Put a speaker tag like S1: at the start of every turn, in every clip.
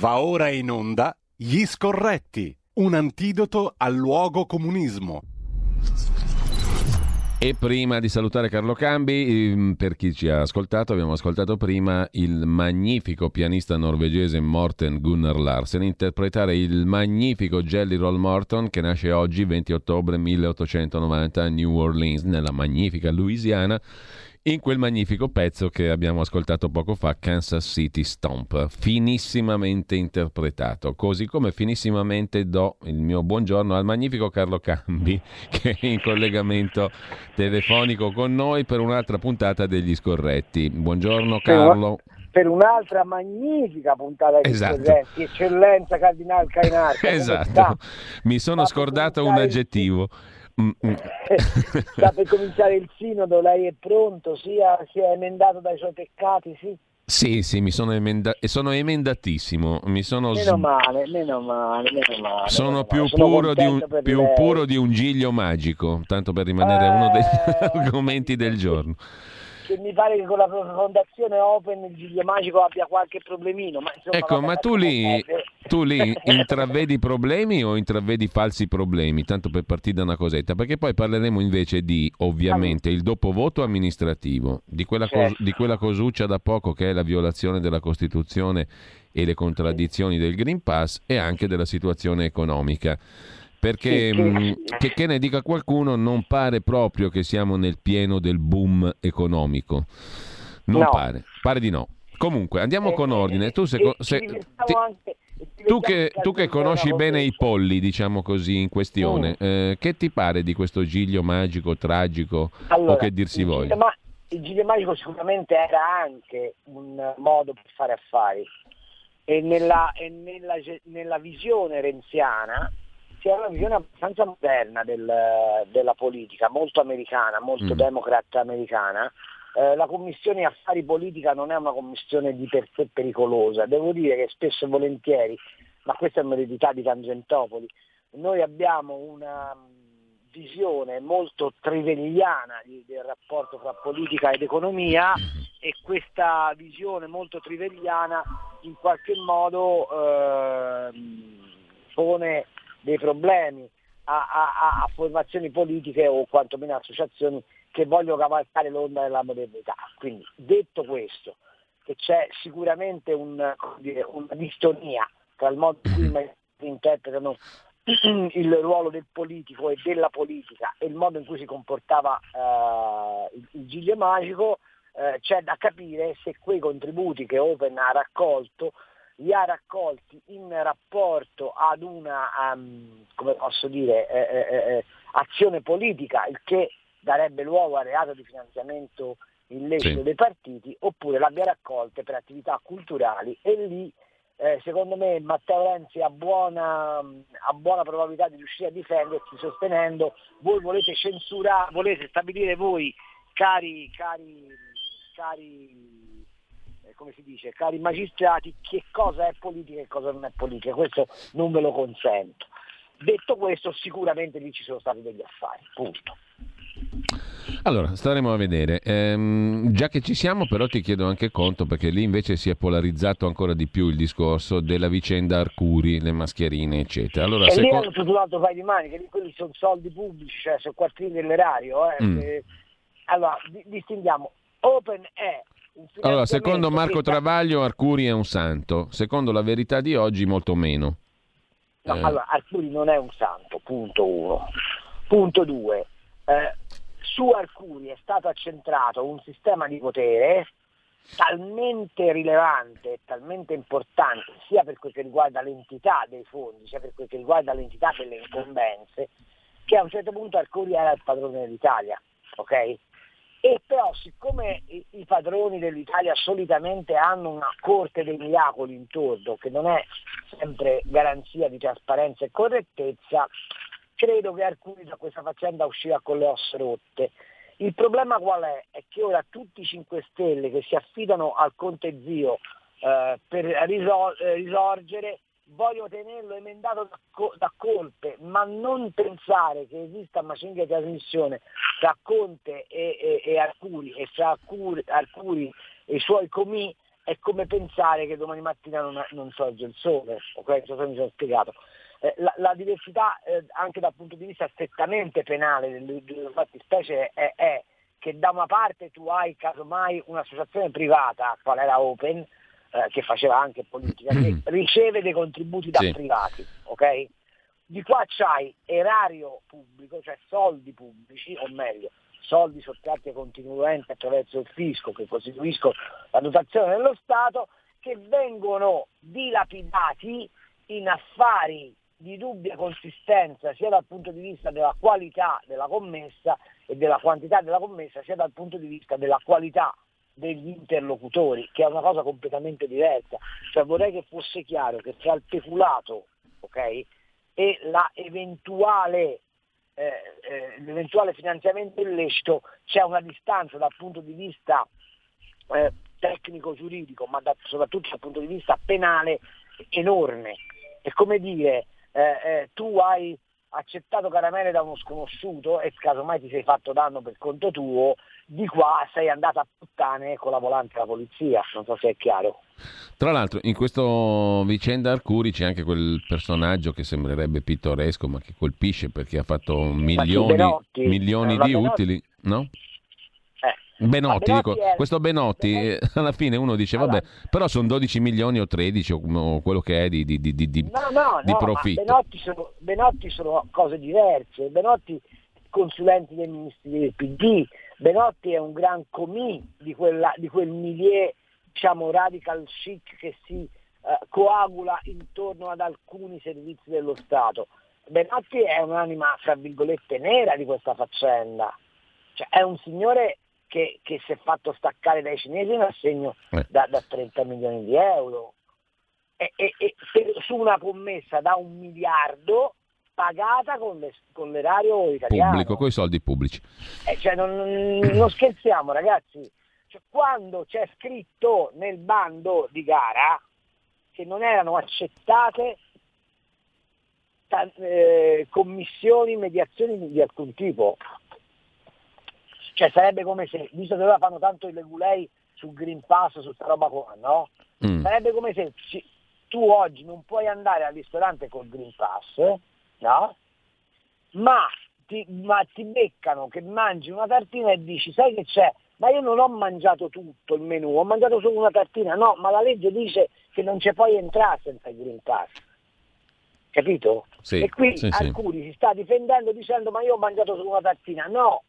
S1: Va ora in onda Gli Scorretti, un antidoto al luogo comunismo.
S2: E prima di salutare Carlo Cambi, ehm, per chi ci ha ascoltato, abbiamo ascoltato prima il magnifico pianista norvegese Morten Gunnar Larsen interpretare il magnifico Jelly Roll Morton che nasce oggi 20 ottobre 1890 a New Orleans, nella magnifica Louisiana in quel magnifico pezzo che abbiamo ascoltato poco fa, Kansas City Stomp, finissimamente interpretato, così come finissimamente do il mio buongiorno al magnifico Carlo Cambi che è in collegamento telefonico con noi per un'altra puntata degli scorretti. Buongiorno Carlo.
S3: Per un'altra magnifica puntata degli
S2: Esatto.
S3: scorretti, eccellenza Cardinal Cainarca.
S2: Esatto, mi sono scordato un
S3: cominciare il-
S2: aggettivo. Mm, mm.
S3: Sta per cominciare il sinodo, lei è pronto, sia, si è emendato dai suoi peccati, sì?
S2: Sì, sì, mi sono, emenda- sono emendatissimo, mi sono
S3: Meno male, meno male, meno male.
S2: Sono
S3: meno
S2: più,
S3: male. Sono
S2: puro di, un, più puro di un giglio magico, tanto per rimanere uno degli
S3: Eh,
S2: argomenti del giorno.
S3: Che mi pare che con la fondazione Open il Giglio Magico abbia qualche problemino. Ma insomma,
S2: Ecco, ma tu lì, tu lì intravedi problemi o intravedi falsi problemi? Tanto per partire da una cosetta, perché poi parleremo invece di, ovviamente, il dopovoto amministrativo, di quella, cos-
S3: Certo.
S2: di quella cosuccia da poco che è la violazione della Costituzione e le contraddizioni del Green Pass e anche della situazione economica. Perché,
S3: Sì, che-
S2: mh, che, che ne dica qualcuno, non pare proprio che siamo nel pieno del boom economico. Non
S3: No.
S2: pare, pare di no. Comunque, andiamo
S3: Eh,
S2: con
S3: eh,
S2: ordine. Tu,
S3: e ci
S2: se-
S3: diventiamo
S2: ti-
S3: anche-
S2: tu che, tu che conosci bene i polli, diciamo così, in questione,
S3: Mm.
S2: eh, che ti pare di questo giglio magico, tragico,
S3: Allora,
S2: o che dir si voglia?
S3: Ma- il Giglio Magico sicuramente era anche un modo per fare affari e nella, e nella, nella visione renziana c'era una visione abbastanza moderna del- della politica, molto americana, molto
S2: Mm.
S3: democrat americana. Eh, la commissione affari politica non è una commissione di per sé pericolosa, devo dire che spesso e volentieri, ma questa è un'eredità di Tangentopoli, noi abbiamo una mh, visione molto trivegliana di- del rapporto tra politica ed economia e questa visione molto trivegliana in qualche modo ehm, pone dei problemi a, a- a- formazioni politiche o quantomeno associazioni che vogliono cavalcare l'onda della modernità. Quindi detto questo, che c'è sicuramente un- dire, una distonia tra il modo in cui magistrati interpretano il ruolo del politico e della politica e il modo in cui si comportava eh, il, il Giglio Magico, eh, c'è da capire se quei contributi che Open ha raccolto li ha raccolti in rapporto ad una, ehm, come posso dire, eh, eh, eh, azione politica, il che darebbe luogo al reato di finanziamento illecito
S2: Sì.
S3: dei partiti, oppure l'abbia raccolte per attività culturali e lì eh, secondo me Matteo Renzi ha buona, ha buona probabilità di riuscire a difendersi sostenendo voi volete censurare, volete stabilire voi cari, cari, cari eh, come si dice, cari magistrati, che cosa è politica e cosa non è politica, questo non ve lo consento. Detto questo, sicuramente lì ci sono stati degli affari, punto.
S2: Allora, staremo a vedere. Ehm, già che ci siamo, però ti chiedo anche conto, perché lì invece si è polarizzato ancora di più il discorso della vicenda Arcuri, le mascherine, eccetera. Allora,
S3: e lì
S2: seco-
S3: hanno tutto un altro paio di mani, che lì quelli sono soldi pubblici, cioè sono quattrini dell'erario. eh.
S2: Mm.
S3: Eh, allora, di- distinguiamo, Open è
S2: allora, secondo Marco Travaglio, Arcuri è un santo. Secondo la verità di oggi, molto meno.
S3: No,
S2: Eh.
S3: allora, Arcuri non è un santo, punto uno. Punto due, eh, su Arcuri è stato accentrato un sistema di potere talmente rilevante talmente importante, sia per quel che riguarda l'entità dei fondi, sia per quel che riguarda l'entità delle incombenze, che a un certo punto Arcuri era il padrone dell'Italia, ok? E però siccome i, padroni dell'Italia solitamente hanno una corte dei miracoli intorno, che non è sempre garanzia di trasparenza e correttezza, credo che Arcuri da questa faccenda uscirà con le ossa rotte. Il problema qual è? È che ora tutti i 5 Stelle che si affidano al Conte Zio eh, per risol- eh, risorgere voglio tenerlo emendato da, da colpe, ma non pensare che esista macinga di trasmissione tra Conte e, e- e Arcuri e fra Arcuri, Arcuri e i suoi comì è come pensare che domani mattina non, non sorge il sole, ok? So mi sono spiegato. Eh, la, la, diversità eh, anche dal punto di vista strettamente penale delle due fattispecie è, è, che da una parte tu hai casomai un'associazione privata, qual era Open, eh, che faceva anche politica, che riceve dei contributi da sì. privati, ok? Di qua c'hai erario pubblico, cioè soldi pubblici, o meglio, soldi sottratti ai contribuenti attraverso il fisco che costituiscono la dotazione dello Stato, che vengono dilapidati in affari di dubbia consistenza sia dal punto di vista della qualità della commessa e della quantità della commessa, sia dal punto di vista della qualità degli interlocutori, che è una cosa completamente diversa. Cioè vorrei che fosse chiaro che tra il peculato okay, e la eventuale eh, eh, l'eventuale finanziamento illecito c'è una distanza dal punto di vista eh, tecnico-giuridico, ma da, soprattutto dal punto di vista penale enorme. È come dire, eh, eh, tu hai accettato caramelle da uno sconosciuto e casomai ti sei fatto danno per conto tuo, di qua sei andato a puttane con la volante della polizia, non so se è chiaro.
S2: Tra l'altro in questa vicenda Arcuri c'è anche quel personaggio che sembrerebbe pittoresco ma che colpisce perché ha fatto milioni, milioni di utili, no? Eh. Benotti, dico, era... questo Benotti, Benotti, eh, alla fine uno dice allora, vabbè, però sono 12 milioni o 13 o, quello che è di, di, di, di, no, no, no, profitto.
S3: Benotti sono, Benotti sono cose diverse, Benotti consulenti dei ministri del PD, Benotti è un gran comì di, quella, di quel milieu diciamo, radical chic che si eh, coagula intorno ad alcuni servizi dello Stato. Benotti è un'anima, fra virgolette, nera di questa faccenda. Cioè, è un signore che, che, si è fatto staccare dai cinesi in assegno eh. da, da 30 milioni di euro. E, e, e su una commessa da un miliardo pagata con, le, con l'erario italiano.
S2: Pubblico, con i soldi pubblici.
S3: Eh, cioè, non, non, scherziamo ragazzi, cioè, quando c'è scritto nel bando di gara che non erano accettate eh, commissioni, mediazioni di alcun tipo. Cioè sarebbe come se, visto che ora fanno tanto i legulei sul Green Pass, su questa roba qua, no? Mm. Sarebbe come se ci, tu oggi non puoi andare al ristorante col Green Pass, no? Ma ti, ma ti beccano che mangi una tartina e dici, sai che c'è? Ma io non ho mangiato tutto il menù, ho mangiato solo una tartina, no, ma la legge dice che non ci puoi entrare senza il Green Pass. Capito?
S2: Sì,
S3: e qui
S2: sì,
S3: alcuni sì. si sta difendendo dicendo ma io ho mangiato solo una tartina. No,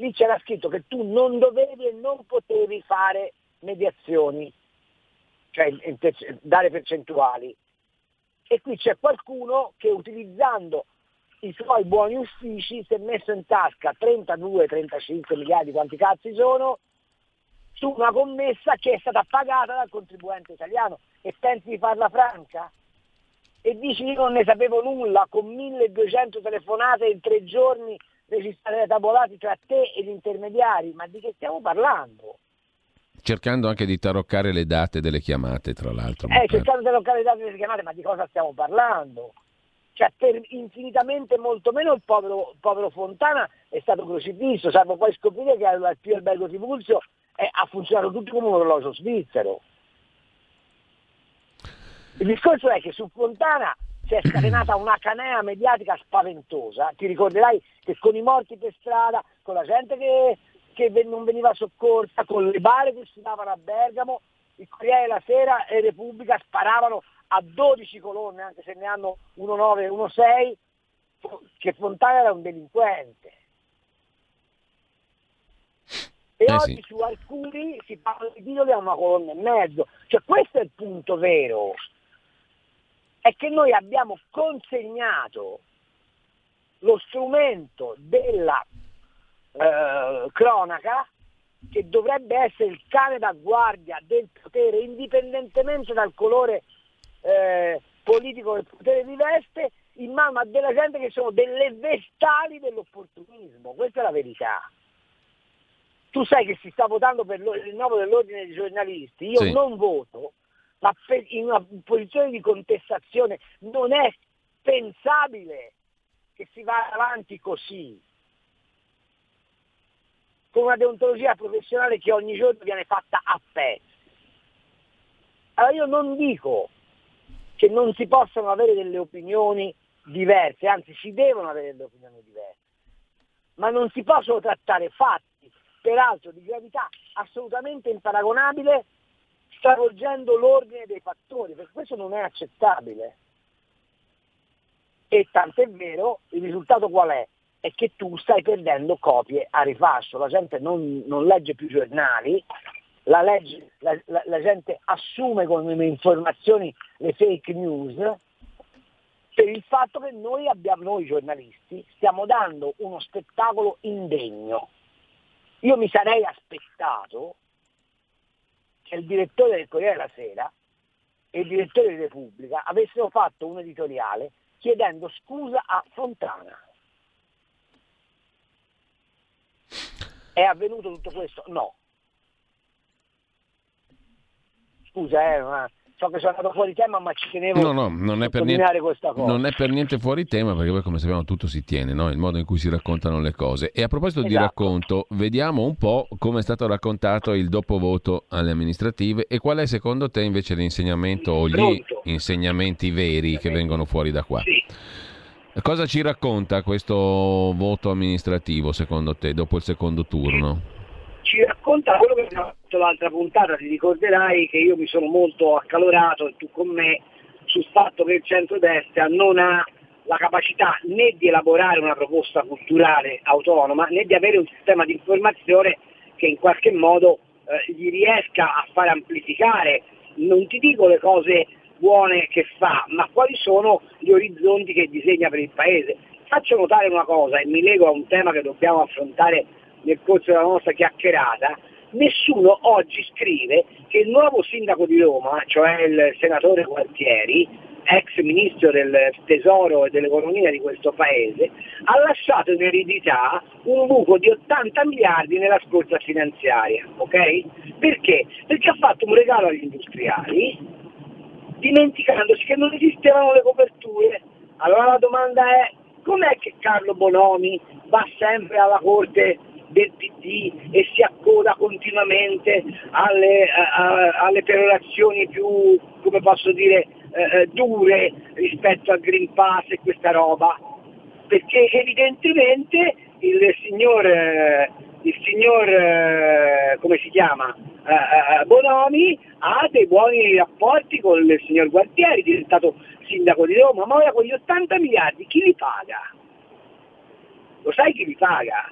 S3: lì c'era scritto che tu non dovevi e non potevi fare mediazioni, cioè dare percentuali e qui c'è qualcuno che utilizzando i suoi buoni uffici si è messo in tasca 32-35 miliardi, quanti cazzi sono, su una commessa che è stata pagata dal contribuente italiano e pensi di farla franca? E dici io non ne sapevo nulla con 1200 telefonate in tre giorni registrate tavolati tra te e gli intermediari, ma di che stiamo parlando?
S2: Cercando anche di taroccare le date delle chiamate, tra l'altro.
S3: Eh, cercando di taroccare le date delle chiamate, ma di cosa stiamo parlando? Cioè, per infinitamente molto meno il povero, povero Fontana è stato crocifisso, salvo poi scoprire che al più albergo Tribuzio eh, ha funzionato tutto come un orologio svizzero. Il discorso è che su Fontana si è scatenata una canea mediatica spaventosa. Ti ricorderai che con i morti per strada, con la gente che che non veniva soccorsa, con le bare che si davano a Bergamo, il Corriere della Sera e Repubblica sparavano a 12 colonne, anche se ne hanno 1,9 e 1,6, che Fontana era un delinquente. E eh oggi sì. su alcuni si parla di titoli a una colonna e mezzo. Cioè questo è il punto vero. È che noi abbiamo consegnato lo strumento della eh, cronaca che dovrebbe essere il cane da guardia del potere, indipendentemente dal colore eh, politico che il potere riveste, in mano a della gente che sono delle vestali dell'opportunismo. Questa è la verità. Tu sai che si sta votando per il rinnovo dell'ordine dei giornalisti, io sì. non voto, in una posizione di contestazione non è pensabile che si vada avanti così con una deontologia professionale che ogni giorno viene fatta a pezzi. Allora io non dico che non si possano avere delle opinioni diverse, anzi si devono avere delle opinioni diverse, ma non si possono trattare fatti, peraltro di gravità assolutamente imparagonabile, stravolgendo l'ordine dei fattori, perché questo non è accettabile. E tant'è vero, il risultato qual è? È che tu stai perdendo copie a rifasso, la gente non, non legge più giornali, la, legge, la, la, la gente assume come informazioni le fake news per il fatto che noi, abbiamo, noi giornalisti stiamo dando uno spettacolo indegno. Io mi sarei aspettato che il direttore del Corriere della Sera e il direttore di Repubblica avessero fatto un editoriale chiedendo scusa a Fontana. È avvenuto tutto questo? No. Scusa, eh, ma so che sono andato fuori tema, ma ci tenevo
S2: no, no, non è per niente, questa cosa. Non è per niente fuori tema, perché poi come sappiamo tutto si tiene, no? il modo in cui si raccontano le cose. E a proposito esatto. di racconto, vediamo un po' come è stato raccontato il dopovoto alle amministrative e qual è secondo te invece l'insegnamento o gli Pronto. insegnamenti veri che vengono fuori da qua. Sì. Cosa ci racconta questo voto amministrativo secondo te dopo il secondo turno?
S3: Ci racconta quello che abbiamo fatto l'altra puntata, ti ricorderai che io mi sono molto accalorato e tu con me sul fatto che il centrodestra non ha la capacità né di elaborare una proposta culturale autonoma né di avere un sistema di informazione che in qualche modo eh, gli riesca a far amplificare, non ti dico le cose buone che fa, ma quali sono gli orizzonti che disegna per il Paese. Faccio notare una cosa e mi lego a un tema che dobbiamo affrontare nel corso della nostra chiacchierata, nessuno oggi scrive che il nuovo sindaco di Roma, cioè il senatore Gualtieri, ex ministro del tesoro e dell'economia di questo paese, ha lasciato in eredità un buco di 80 miliardi nella scorsa finanziaria. Okay? Perché? Perché ha fatto un regalo agli industriali dimenticandosi che non esistevano le coperture. Allora la domanda è com'è che Carlo Bonomi va sempre alla corte del PD e si accoda continuamente alle, a, alle perorazioni più, come posso dire, eh, eh, dure rispetto al Green Pass e questa roba, perché evidentemente il signor, eh, il signor eh, come si chiama, Bonomi ha dei buoni rapporti con il signor Gualtieri, diventato sindaco di Roma, ma ora con gli 80 miliardi chi li paga? Lo sai chi li paga?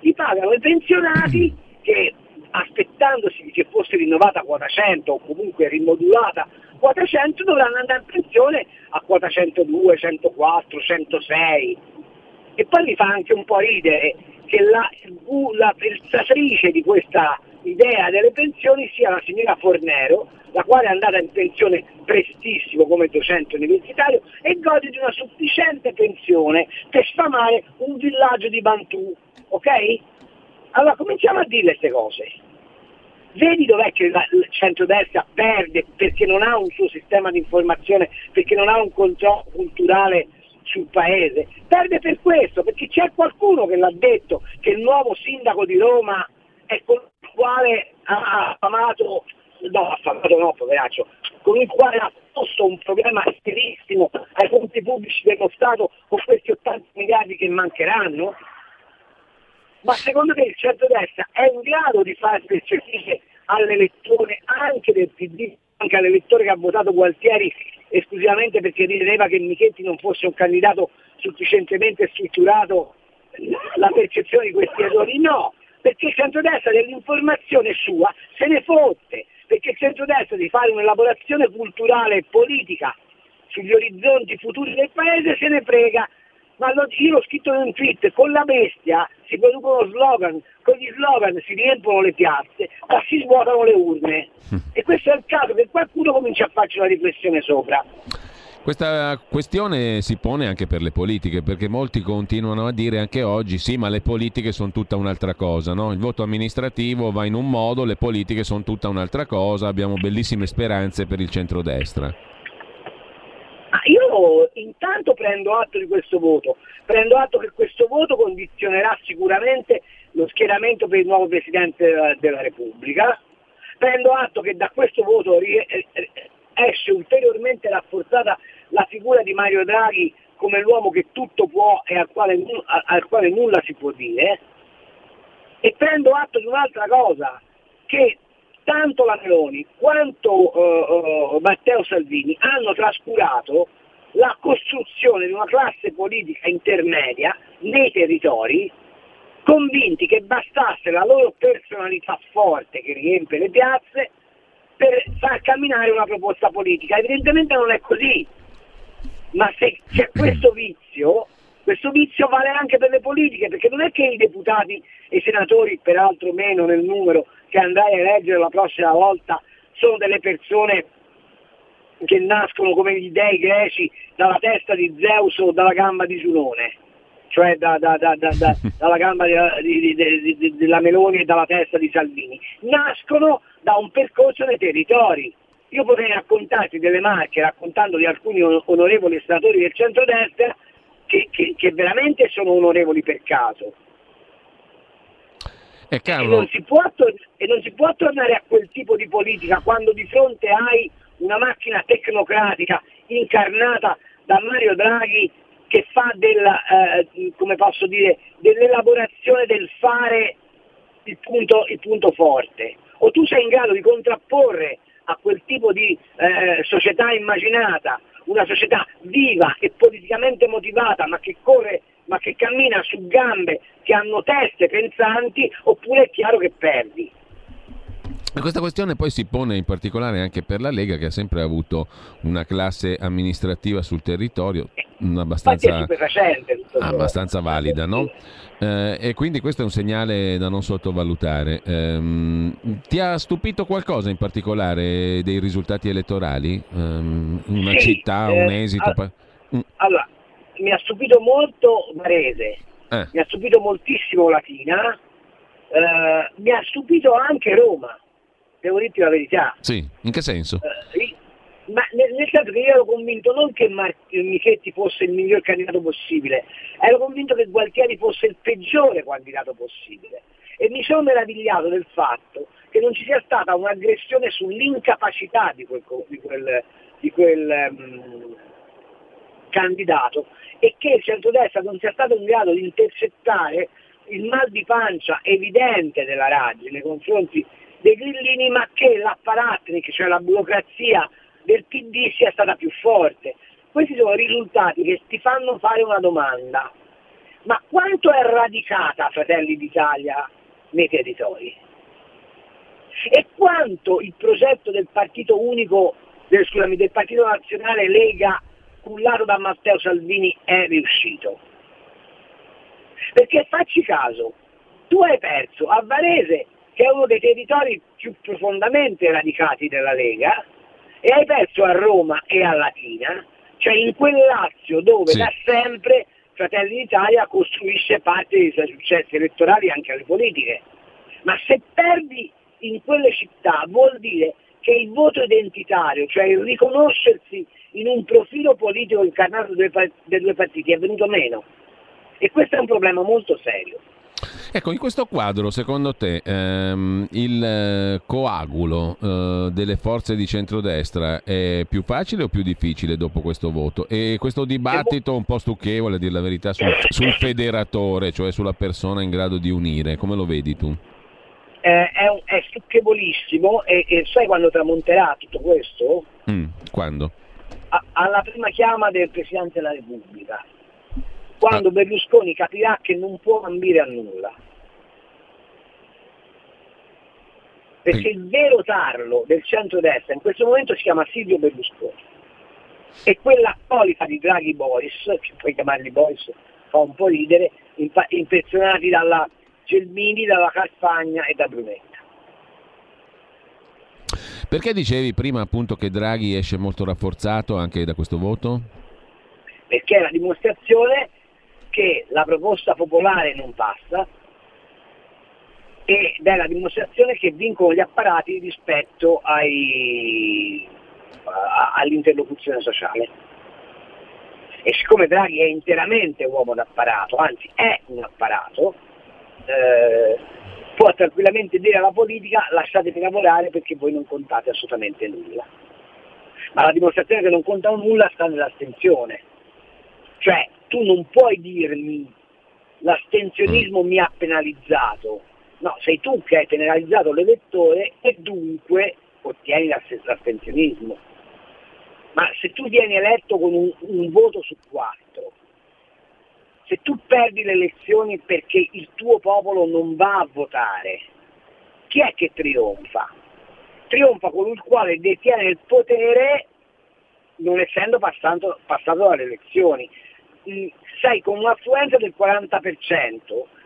S3: Li pagano i pensionati che aspettandosi che fosse rinnovata quota 100 o comunque rimodulata quota 100 dovranno andare in pensione a quota 102, 104, 106 e poi mi fa anche un po' ridere che la, la pensatrice di questa idea delle pensioni sia la signora Fornero, la quale è andata in pensione prestissimo come docente universitario e gode di una sufficiente pensione per sfamare un villaggio di Bantù ok? Allora cominciamo a dire queste cose. Vedi dov'è che il centrodestra perde perché non ha un suo sistema di informazione, perché non ha un controllo culturale sul paese? Perde per questo, perché c'è qualcuno che l'ha detto che il nuovo sindaco di Roma è con quale ha affamato, no, affamato no, poveraccio, con il quale ha posto un problema serissimo ai conti pubblici dello Stato con questi 80 miliardi che mancheranno? ma secondo me il centro-destra è in grado di fare specifiche all'elettore anche del PD, anche all'elettore che ha votato Gualtieri esclusivamente perché riteneva che Michetti non fosse un candidato sufficientemente strutturato la percezione di questi errori? No, perché il centrodestra dell'informazione sua se ne fotte, perché il centrodestra di fare un'elaborazione culturale e politica sugli orizzonti futuri del paese se ne frega ma lo, io l'ho scritto in un tweet, con la bestia si producono slogan, con gli slogan si riempiono le piazze, ma si svuotano le urne. E questo è il caso che qualcuno comincia a farci una riflessione sopra.
S2: Questa questione si pone anche per le politiche, perché molti continuano a dire anche oggi sì, ma le politiche sono tutta un'altra cosa, no? il voto amministrativo va in un modo, le politiche sono tutta un'altra cosa, abbiamo bellissime speranze per il centrodestra.
S3: Io intanto prendo atto di questo voto, prendo atto che questo voto condizionerà sicuramente lo schieramento per il nuovo Presidente della Repubblica, prendo atto che da questo voto esce ulteriormente rafforzata la figura di Mario Draghi come l'uomo che tutto può e al quale, al quale nulla si può dire, e prendo atto di un'altra cosa, che tanto la Meloni quanto uh, uh, Matteo Salvini hanno trascurato la costruzione di una classe politica intermedia nei territori, convinti che bastasse la loro personalità forte che riempie le piazze per far camminare una proposta politica. Evidentemente non è così, ma se c'è questo vizio, questo vizio vale anche per le politiche, perché non è che i deputati e i senatori, peraltro meno nel numero che andrai a eleggere la prossima volta, sono delle persone che nascono come gli dei greci dalla testa di Zeus o dalla gamba di Giunone, cioè da, da, da, dalla gamba della Meloni e dalla testa di Salvini. Nascono da un percorso nei territori. Io potrei raccontarti delle marche, raccontando di alcuni onorevoli senatori del centrodestra che, che, che veramente sono onorevoli per caso.
S2: E,
S3: e, non tor- e non si può tornare a quel tipo di politica quando di fronte hai una macchina tecnocratica incarnata da Mario Draghi che fa della, eh, dire, dell'elaborazione del fare il punto, il punto forte o tu sei in grado di contrapporre a quel tipo di eh, società immaginata, una società viva e politicamente motivata, ma che corre, ma che cammina su gambe che hanno teste pensanti, oppure è chiaro che perdi.
S2: Questa questione poi si pone in particolare anche per la Lega che ha sempre avuto una classe amministrativa sul territorio abbastanza, abbastanza valida, no? Eh, e quindi questo è un segnale da non sottovalutare. Eh, ti ha stupito qualcosa in particolare dei risultati elettorali? Eh, una
S3: sì,
S2: città, un
S3: eh,
S2: esito?
S3: All- mm. Allora, mi ha stupito molto Varese, eh. mi ha stupito moltissimo Latina, eh, mi ha stupito anche Roma devo dirti la verità.
S2: Sì, in che senso?
S3: Uh, ma nel, nel, senso che io ero convinto non che Mar- Michetti fosse il miglior candidato possibile, ero convinto che Gualtieri fosse il peggiore candidato possibile. E mi sono meravigliato del fatto che non ci sia stata un'aggressione sull'incapacità di quel, di quel, di quel um, candidato e che il centrodestra non sia stato in grado di intercettare il mal di pancia evidente della Raggi nei confronti dei grillini, ma che l'apparatnik, cioè la burocrazia del PD sia stata più forte. Questi sono risultati che ti fanno fare una domanda. Ma quanto è radicata Fratelli d'Italia nei territori? E quanto il progetto del partito unico, del, scusami, del partito nazionale Lega cullato da Matteo Salvini è riuscito? Perché facci caso, tu hai perso a Varese che è uno dei territori più profondamente radicati della Lega, e hai perso a Roma e a Latina, cioè in quel Lazio dove sì. da sempre Fratelli d'Italia costruisce parte dei suoi successi elettorali anche alle politiche. Ma se perdi in quelle città vuol dire che il voto identitario, cioè il riconoscersi in un profilo politico incarnato dai due partiti è venuto meno. E questo è un problema molto serio.
S2: Ecco, in questo quadro, secondo te, ehm, il eh, coagulo eh, delle forze di centrodestra è più facile o più difficile dopo questo voto? E questo dibattito un po' stucchevole, a dire la verità, sul, sul federatore, cioè sulla persona in grado di unire, come lo vedi tu?
S3: Eh, è, un, è, stucchevolissimo e, e, sai quando tramonterà tutto questo?
S2: Mm, quando?
S3: A, alla prima chiama del Presidente della Repubblica quando. Berlusconi capirà che non può ambire a nulla. Perché il vero tarlo del centro-destra in questo momento si chiama Silvio Berlusconi. E quella accolita di Draghi Boris, che puoi chiamarli Boris, fa un po' ridere, impersonati dalla Gelmini, dalla Carfagna e da Brunetta.
S2: Perché dicevi prima appunto che Draghi esce molto rafforzato anche da questo voto?
S3: Perché è la dimostrazione che la proposta popolare non passa ed è la dimostrazione che vincono gli apparati rispetto ai, all'interlocuzione sociale. E siccome Draghi è interamente uomo d'apparato, anzi è un apparato, eh, può tranquillamente dire alla politica lasciatemi lavorare perché voi non contate assolutamente nulla. ma la dimostrazione che non contano nulla sta nell'astensione. Cioè, tu non puoi dirmi l'astensionismo mi ha penalizzato, no, sei tu che hai penalizzato l'elettore e dunque ottieni l'astensionismo. Ma se tu vieni eletto con un, un voto su quattro, se tu perdi le elezioni perché il tuo popolo non va a votare, chi è che trionfa? Trionfa colui il quale detiene il potere non essendo passato, passato dalle elezioni. Sei con un'affluenza del 40%,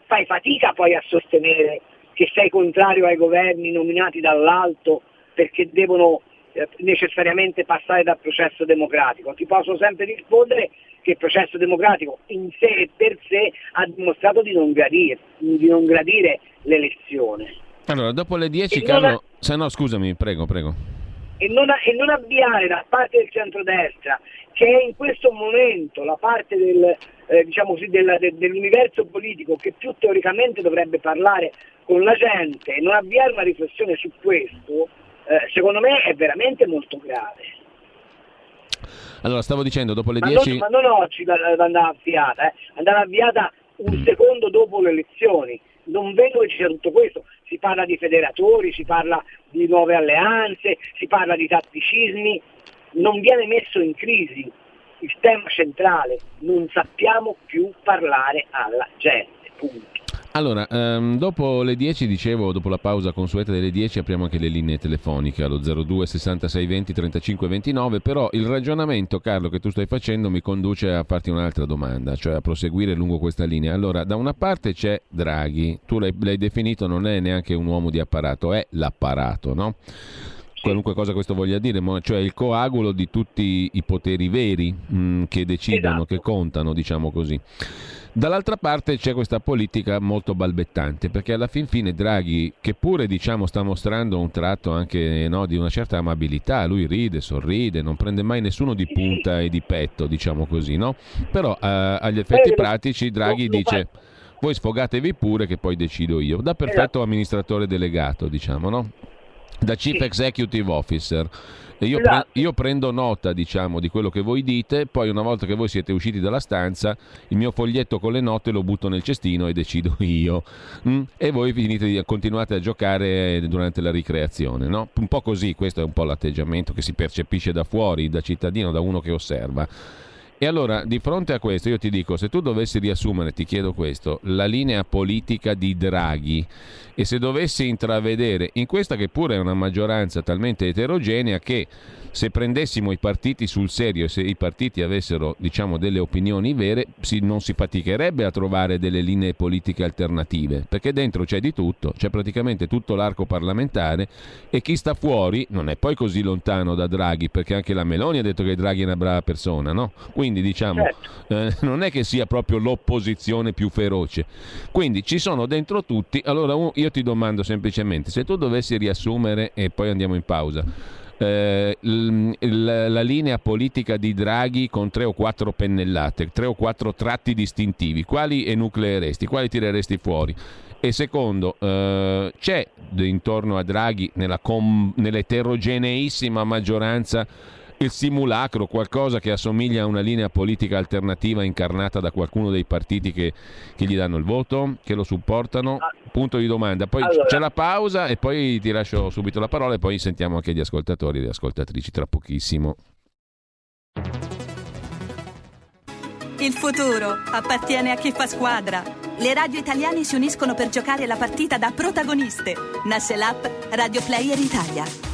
S3: fai fatica poi a sostenere che sei contrario ai governi nominati dall'alto perché devono eh, necessariamente passare dal processo democratico. Ti posso sempre rispondere che il processo democratico in sé e per sé ha dimostrato di non gradire, di non gradire l'elezione.
S2: Allora, dopo le 10, Carlo... Se no, scusami, prego, prego.
S3: E non, e non avviare da parte del centrodestra, che è in questo momento la parte del, eh, diciamo così, del, del, dell'universo politico che più teoricamente dovrebbe parlare con la gente e non avviare una riflessione su questo, eh, secondo me è veramente molto grave.
S2: Allora, stavo dicendo, dopo le 10...
S3: Ma, ma, non oggi andava avviata, eh. andava avviata un mm. secondo dopo le elezioni. Non vedo che ci tutto questo. Si parla di federatori, si parla di nuove alleanze, si parla di tatticismi. Non viene messo in crisi il tema centrale. Non sappiamo più parlare alla gente. Punto.
S2: Allora, um, dopo le 10, dicevo, dopo la pausa consueta delle 10, apriamo anche le linee telefoniche allo 02 66 20 35 29, però il ragionamento, Carlo, che tu stai facendo mi conduce a farti un'altra domanda, cioè a proseguire lungo questa linea. Allora, da una parte c'è Draghi, tu l'hai, l'hai definito, non è neanche un uomo di apparato, è l'apparato, no? qualunque cosa questo voglia dire, cioè il coagulo di tutti i poteri veri mh, mm, che decidono, esatto. che contano, diciamo così. Dall'altra parte c'è questa politica molto balbettante, perché alla fin fine Draghi, che pure diciamo, sta mostrando un tratto anche no, di una certa amabilità, lui ride, sorride, non prende mai nessuno di punta e di petto, diciamo così, no? Però eh, agli effetti pratici Draghi dice voi sfogatevi pure che poi decido io, da perfetto esatto. amministratore delegato, diciamo, no? Da Chief Executive Officer. Io, esatto. pre- io, prendo nota, diciamo, di quello che voi dite, poi una volta che voi siete usciti dalla stanza, il mio foglietto con le note lo butto nel cestino e decido io. Mm? E voi finite, continuate a giocare durante la ricreazione, no? Un po' così, questo è un po' l'atteggiamento che si percepisce da fuori, da cittadino, da uno che osserva. E allora, di fronte a questo, io ti dico, se tu dovessi riassumere, ti chiedo questo, la linea politica di Draghi e se dovessi intravedere in questa che pure è una maggioranza talmente eterogenea che se prendessimo i partiti sul serio e se i partiti avessero diciamo, delle opinioni vere si, non si faticherebbe a trovare delle linee politiche alternative perché dentro c'è di tutto, c'è praticamente tutto l'arco parlamentare e chi sta fuori non è poi così lontano da Draghi perché anche la Meloni ha detto che Draghi è una brava persona, no? quindi diciamo certo. eh, non è che sia proprio l'opposizione più feroce, quindi ci sono dentro tutti, allora io ti domando semplicemente se tu dovessi riassumere e poi andiamo in pausa eh, la, la linea politica di Draghi con tre o quattro pennellate, tre o quattro tratti distintivi, quali enucleeresti, quali tireresti fuori? E secondo, eh, c'è intorno a Draghi nella com- nell'eterogeneissima maggioranza il simulacro, qualcosa che assomiglia a una linea politica alternativa incarnata da qualcuno dei partiti che, che gli danno il voto, che lo supportano? Punto di domanda. Poi allora. c'è la pausa e poi ti lascio subito la parola e poi sentiamo anche gli ascoltatori e le ascoltatrici tra pochissimo.
S4: Il futuro appartiene a chi fa squadra. Le radio italiane si uniscono per giocare la partita da protagoniste. Nasce l'app Radio Player Italia.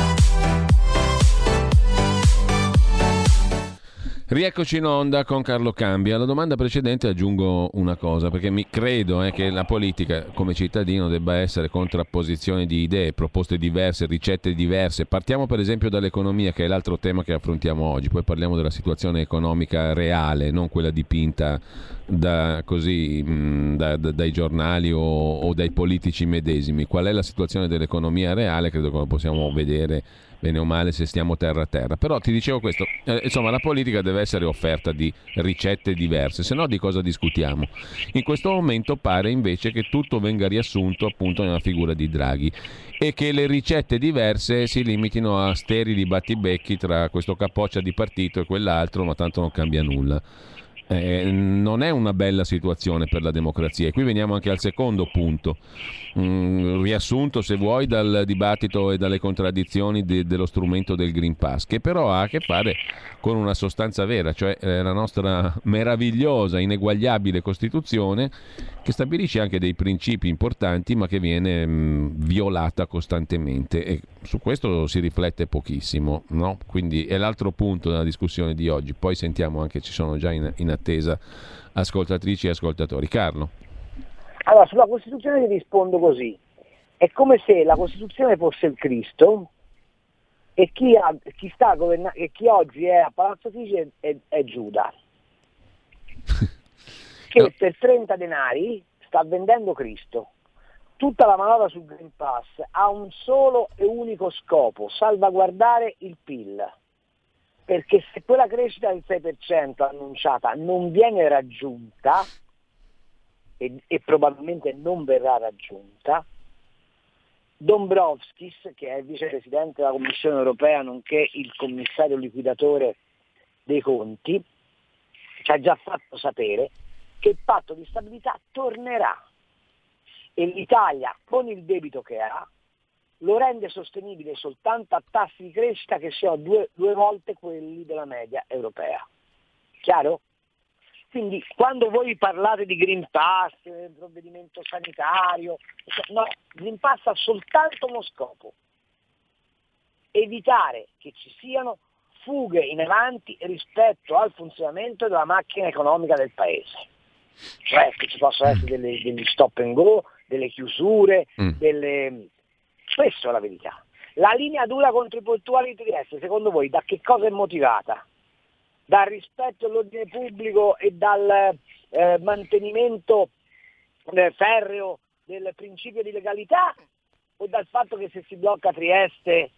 S2: Rieccoci in onda con Carlo Cambi. Alla domanda precedente aggiungo una cosa, perché mi credo eh, che la politica come cittadino debba essere contrapposizione di idee, proposte diverse, ricette diverse. Partiamo per esempio dall'economia, che è l'altro tema che affrontiamo oggi, poi parliamo della situazione economica reale, non quella dipinta da, così, da, da, dai giornali o, o dai politici medesimi. Qual è la situazione dell'economia reale? Credo che lo possiamo vedere bene o male se stiamo terra a terra. Però ti dicevo questo, eh, insomma la politica deve essere offerta di ricette diverse, se no di cosa discutiamo? In questo momento pare invece che tutto venga riassunto appunto nella figura di Draghi e che le ricette diverse si limitino a sterili battibecchi tra questo capoccia di partito e quell'altro, ma tanto non cambia nulla. Eh, non è una bella situazione per la democrazia. E qui veniamo anche al secondo punto, mm, riassunto se vuoi dal dibattito e dalle contraddizioni de- dello strumento del Green Pass, che però ha a che fare con una sostanza vera, cioè eh, la nostra meravigliosa, ineguagliabile Costituzione che stabilisce anche dei principi importanti ma che viene mh, mm, violata costantemente e su questo si riflette pochissimo, no? quindi è l'altro punto della discussione di oggi, poi sentiamo anche, ci sono già in, in attesa ascoltatrici e ascoltatori. Carlo.
S3: Allora, sulla Costituzione ti rispondo così, è come se la Costituzione fosse il Cristo e chi, ha, chi, governa- e chi oggi è a Palazzo Chigi è, è Giuda. che no. per 30 denari sta vendendo Cristo. Tutta la manovra sul Green Pass ha un solo e unico scopo, salvaguardare il PIL. Perché se quella crescita del 6% annunciata non viene raggiunta, e, e probabilmente non verrà raggiunta, Dombrovskis, che è il vicepresidente della Commissione europea, nonché il commissario liquidatore dei conti, ci ha già fatto sapere che il patto di stabilità tornerà. E l'Italia con il debito che ha lo rende sostenibile soltanto a tassi di crescita che siano due, due volte quelli della media europea. Chiaro? Quindi quando voi parlate di Green Pass, provvedimento sanitario, no, Green Pass ha soltanto uno scopo, evitare che ci siano fughe in avanti rispetto al funzionamento della macchina economica del Paese cioè che ci possono essere delle, degli stop and go, delle chiusure, mm. delle... questa è la verità. La linea dura contro i portuali di Trieste, secondo voi, da che cosa è motivata? Dal rispetto dell'ordine pubblico e dal eh, mantenimento eh, ferreo del principio di legalità o dal fatto che se si blocca Trieste